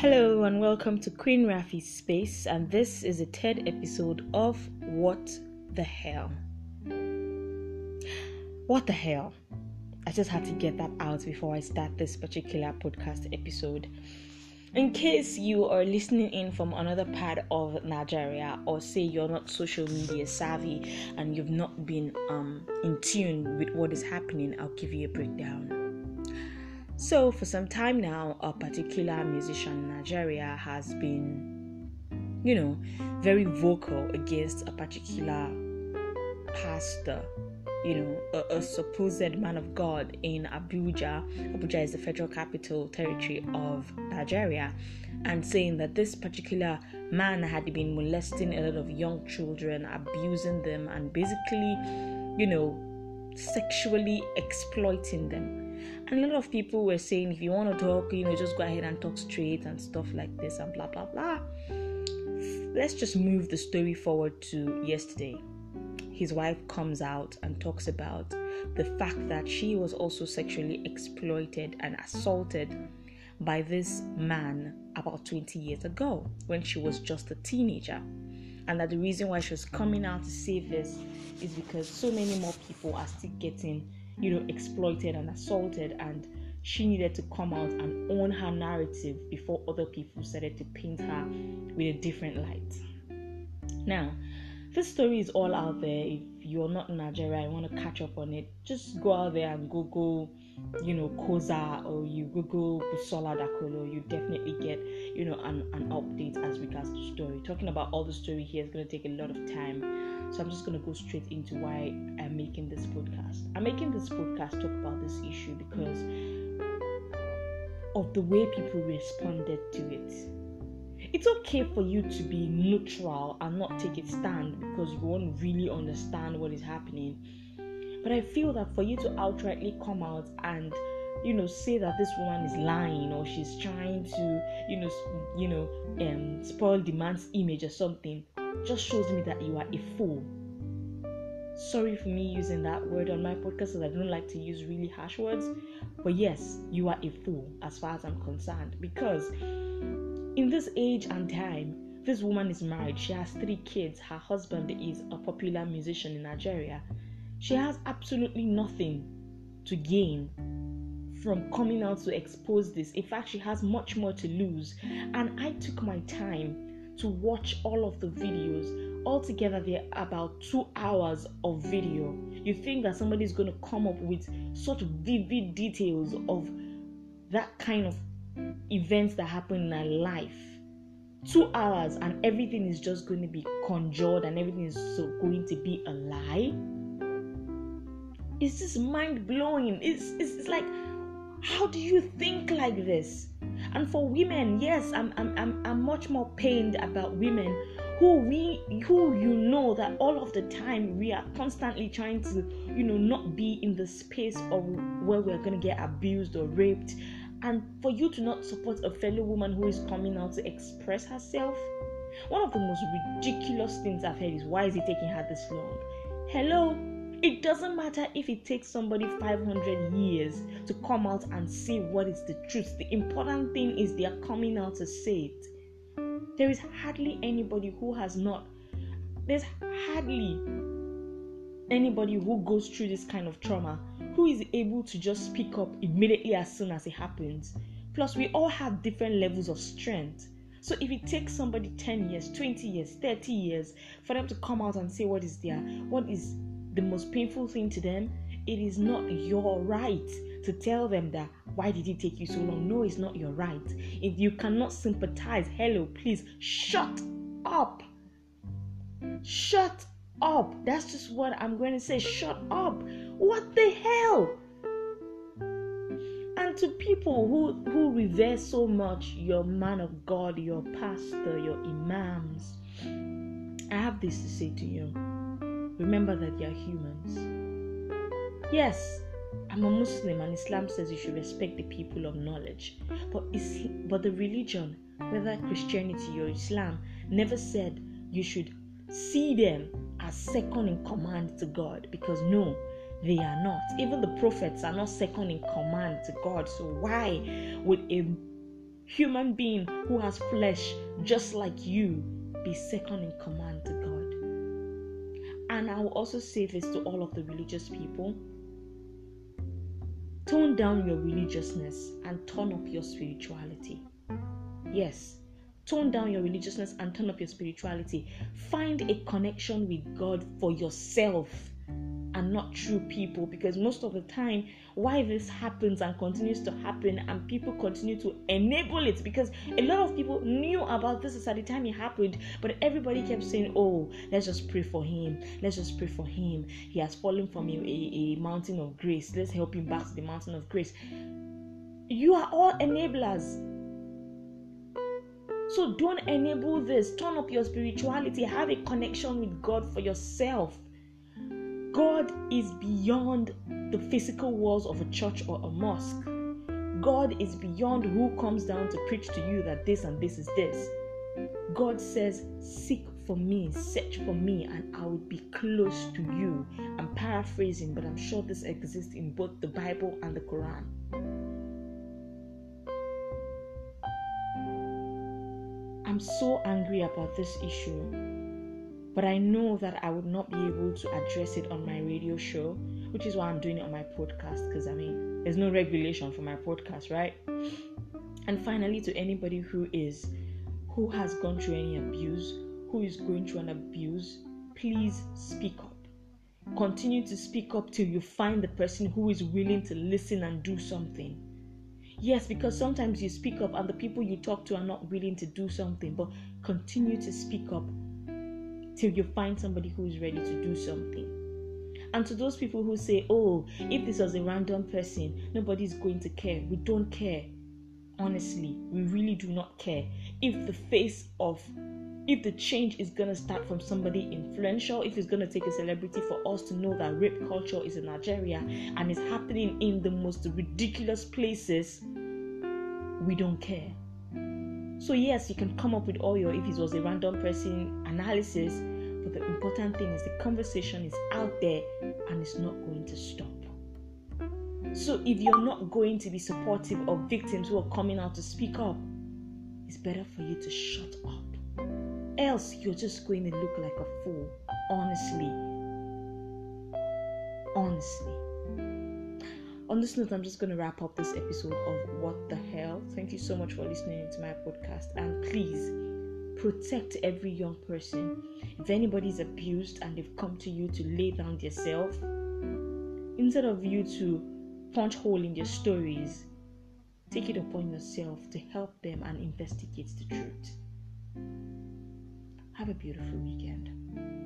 Hello and welcome to Queen Rafi's Space, and this is the third episode of What the Hell. What the hell? I just had to get that out before I start this particular podcast episode. In case you are listening in from another part of Nigeria, or say you're not social media savvy and you've not been um, in tune with what is happening, I'll give you a breakdown. So, for some time now, a particular musician in Nigeria has been, you know, very vocal against a particular pastor, you know, a, a, supposed man of God in Abuja. Abuja is the federal capital territory of Nigeria, and saying that this particular man had been molesting a lot of young children, abusing them, and basically, you know, sexually exploiting them and a lot of people were saying, if you want to talk, you know, just go ahead and talk straight and stuff like this and blah blah blah. Let's just move the story forward to yesterday. His wife comes out and talks about the fact that she was also sexually exploited and assaulted by this man about 20 years ago when she was just a teenager. And that the reason why she was coming out to say this is because so many more people are still getting you know, exploited and assaulted, and she needed to come out and own her narrative before other people started to paint her with a different light. Now, this story is all out there. If you're not in Nigeria, you want to catch up on it, just go out there and Google, you know, COZA or you Google Busola Dakolo. You definitely get, you know, an, an update as regards to story. Talking about all the story here is going to take a lot of time so I'm just going to go straight into why I'm making this podcast. I'm making this podcast talk about this issue because of the way people responded to it. It's okay for you to be neutral and not take a stand because you won't really understand what is happening. But I feel that for you to outrightly come out and you know say that this woman is lying or she's trying to you know you know um spoil the man's image or something just shows me that you are a fool. Sorry for me using that word on my podcast because I don't like to use really harsh words. But yes, you are a fool as far as I'm concerned. Because in this age and time, this woman is married. She has three kids. Her husband is a popular musician in Nigeria. She has absolutely nothing to gain from coming out to expose this. In fact, she has much more to lose. And I took my time to watch all of the videos. Altogether, they're about two hours of video. You think that somebody's going to come up with such vivid details of that kind of events that happen in our life. Two hours and everything is just going to be conjured and everything is so going to be a lie. It's just mind blowing. It's, it's, it's like, how do you think like this? And for women, yes, I'm, I'm, I'm, I'm much more pained about women who we who you know that all of the time we are constantly trying to you know not be in the space of where we're going to get abused or raped and for you to not support a fellow woman who is coming out to express herself one of the most ridiculous things i've heard is why is it taking her this long hello it doesn't matter if it takes somebody 500 years to come out and say what is the truth. The important thing is they are coming out to say it. There is hardly anybody who has not, there's hardly anybody who goes through this kind of trauma who is able to just speak up immediately as soon as it happens. Plus, we all have different levels of strength. So if it takes somebody 10 years, 20 years, 30 years for them to come out and say what is their what is the most painful thing to them, it is not your right to tell them that why did it take you so long? No, it's not your right. If you cannot sympathize, hello, please shut up. Shut up. That's just what I'm going to say. Shut up. What the hell? And to people who, who revere so much your man of God, your pastor, your imams, I have this to say to you remember that they are humans. Yes, I'm a Muslim and Islam says you should respect the people of knowledge. But, but the religion, whether Christianity or Islam, never said you should see them as second in command to God because no, they are not. Even the prophets are not second in command to God. So why would a human being who has flesh just like you be second in command. And I will also say this to all of the religious people tone down your religiousness and turn up your spirituality. Yes, tone down your religiousness and turn up your spirituality. Find a connection with God for yourself and not true people because most of the time why this happens and continues to happen and people continue to enable it because a lot of people knew about this at the time it happened but everybody kept saying oh let's just pray for him let's just pray for him he has fallen from a, a, a mountain of grace let's help him back to the mountain of grace you are all enablers so don't enable this. Turn up your spirituality. Have a connection with God for yourself. God is beyond the physical walls of a church or a mosque. God is beyond who comes down to preach to you that this and this is this. God says, Seek for me, search for me, and I will be close to you. I'm paraphrasing, but I'm sure this exists in both the Bible and the Quran. I'm so angry about this issue but I know that I would not be able to address it on my radio show, which is why I'm doing it on my podcast. Because I mean, there's no regulation for my podcast, right? And finally, to anybody who is who has gone through any abuse, who is going through an abuse, please speak up. Continue to speak up till you find the person who is willing to listen and do something. Yes, because sometimes you speak up and the people you talk to are not willing to do something, but continue to speak up till you find somebody who is ready to do something. And to those people who say, oh, if this was a random person, nobody's going to care. We don't care. Honestly, we really do not care. If the face of if the change is going to start from somebody influential, if it's going to take a celebrity for us to know that rape culture is in Nigeria and is happening in the most ridiculous places, we don't care. So, yes, you can come up with all your if it was a random person analysis, but the important thing is the conversation is out there and it's not going to stop. So, if you're not going to be supportive of victims who are coming out to speak up, it's better for you to shut up. Else, you're just going to look like a fool. Honestly. Honestly. On this note, I'm just going to wrap up this episode of What the Hell. Thank you so much for listening to my podcast. And please protect every young person. If anybody's abused and they've come to you to lay down themselves, instead of you to punch hole in their stories, take it upon yourself to help them and investigate the truth. Have a beautiful weekend.